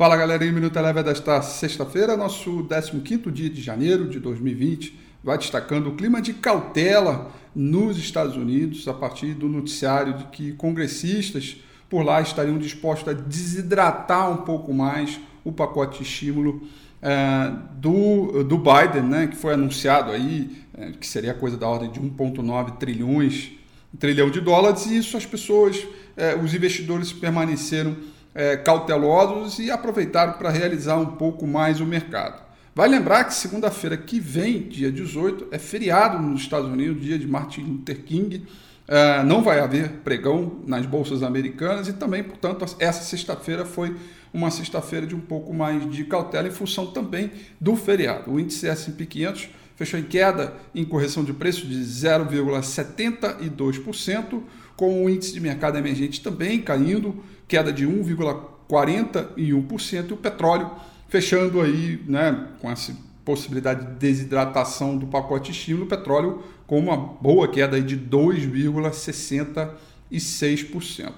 Fala galerinha, Minuto Eleva desta sexta-feira, nosso 15 dia de janeiro de 2020, vai destacando o clima de cautela nos Estados Unidos a partir do noticiário de que congressistas por lá estariam dispostos a desidratar um pouco mais o pacote de estímulo é, do, do Biden, né, que foi anunciado aí, é, que seria coisa da ordem de 1,9 trilhões, trilhão de dólares, e isso as pessoas, é, os investidores permaneceram é, cautelosos e aproveitaram para realizar um pouco mais o mercado. Vai lembrar que segunda-feira que vem, dia 18, é feriado nos Estados Unidos, dia de Martin Luther King. Uh, não vai haver pregão nas bolsas americanas e também, portanto, essa sexta-feira foi uma sexta-feira de um pouco mais de cautela em função também do feriado. O índice S&P 500 fechou em queda em correção de preço de 0,72%, com o índice de mercado emergente também caindo, queda de 1,41%, e o petróleo fechando aí né, com essa possibilidade de desidratação do pacote estímulo, o petróleo com uma boa queda de 2,66%.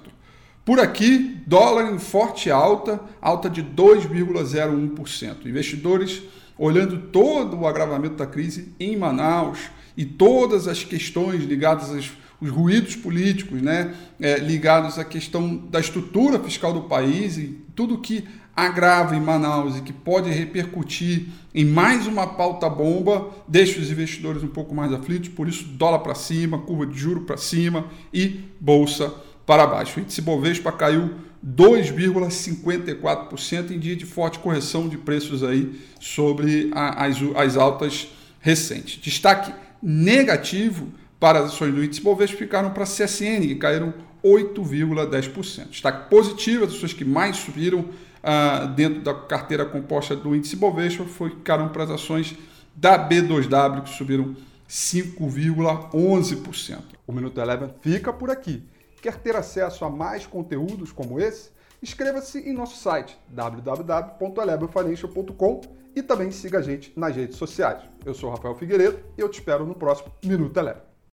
Por aqui, dólar em forte alta, alta de 2,01%. Investidores olhando todo o agravamento da crise em Manaus e todas as questões ligadas aos os ruídos políticos, né, é, ligados à questão da estrutura fiscal do país e tudo que agrava em Manaus e que pode repercutir em mais uma pauta bomba, deixa os investidores um pouco mais aflitos, por isso dólar para cima, curva de juro para cima e bolsa para baixo. O índice Bovespa caiu 2,54% em dia de forte correção de preços aí sobre as, as altas recentes. Destaque negativo para as ações do índice Bovespa ficaram para a CSN, que caíram 8,10%. Destaque positivo, as ações que mais subiram ah, dentro da carteira composta do índice Bovespa foi, ficaram para as ações da B2W, que subiram 5,11%. O Minuto Eleven fica por aqui. Quer ter acesso a mais conteúdos como esse? Inscreva-se em nosso site www.elevenfinancial.com e também siga a gente nas redes sociais. Eu sou Rafael Figueiredo e eu te espero no próximo Minuto Eleven.